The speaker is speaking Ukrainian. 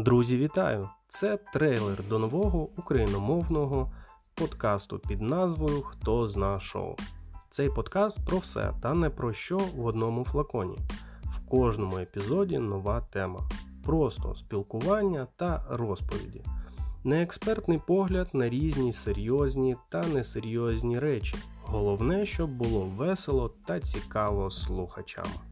Друзі, вітаю! Це трейлер до нового україномовного подкасту під назвою Хто зна шоу. Цей подкаст про все та не про що в одному флаконі. В кожному епізоді нова тема. Просто спілкування та розповіді. Неекспертний погляд на різні серйозні та несерйозні речі. Головне, щоб було весело та цікаво слухачам.